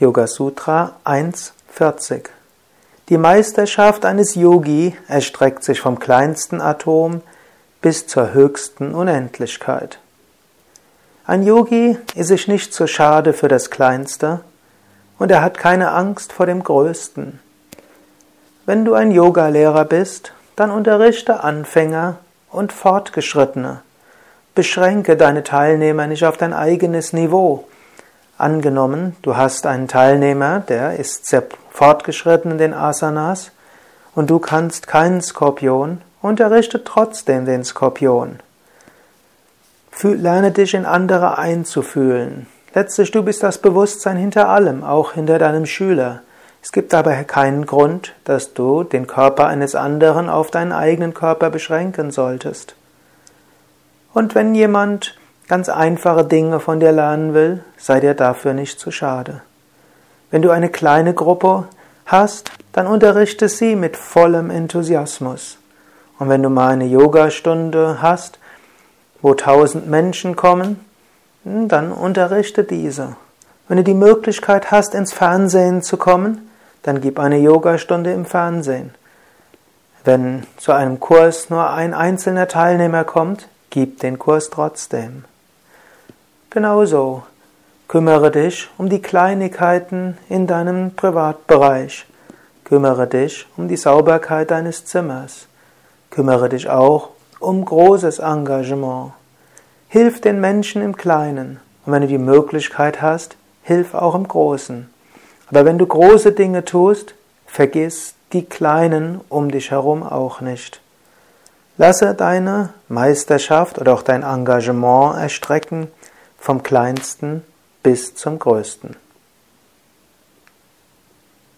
Yoga Sutra 1.40 Die Meisterschaft eines Yogi erstreckt sich vom kleinsten Atom bis zur höchsten Unendlichkeit. Ein Yogi ist sich nicht zu schade für das Kleinste und er hat keine Angst vor dem Größten. Wenn du ein Yogalehrer bist, dann unterrichte Anfänger und Fortgeschrittene. Beschränke deine Teilnehmer nicht auf dein eigenes Niveau. Angenommen, du hast einen Teilnehmer, der ist sehr fortgeschritten in den Asanas und du kannst keinen Skorpion, unterrichte trotzdem den Skorpion. Lerne dich in andere einzufühlen. Letztlich, du bist das Bewusstsein hinter allem, auch hinter deinem Schüler. Es gibt aber keinen Grund, dass du den Körper eines anderen auf deinen eigenen Körper beschränken solltest. Und wenn jemand ganz einfache Dinge von dir lernen will, sei dir dafür nicht zu schade. Wenn du eine kleine Gruppe hast, dann unterrichte sie mit vollem Enthusiasmus. Und wenn du mal eine Yogastunde hast, wo tausend Menschen kommen, hm, dann unterrichte diese. Wenn du die Möglichkeit hast, ins Fernsehen zu kommen, dann gib eine Yogastunde im Fernsehen. Wenn zu einem Kurs nur ein einzelner Teilnehmer kommt, gib den Kurs trotzdem. Genauso kümmere dich um die Kleinigkeiten in deinem Privatbereich. Kümmere dich um die Sauberkeit deines Zimmers. Kümmere dich auch um großes Engagement. Hilf den Menschen im Kleinen. Und wenn du die Möglichkeit hast, hilf auch im Großen. Aber wenn du große Dinge tust, vergiss die kleinen um dich herum auch nicht. Lasse deine Meisterschaft oder auch dein Engagement erstrecken vom kleinsten bis zum größten.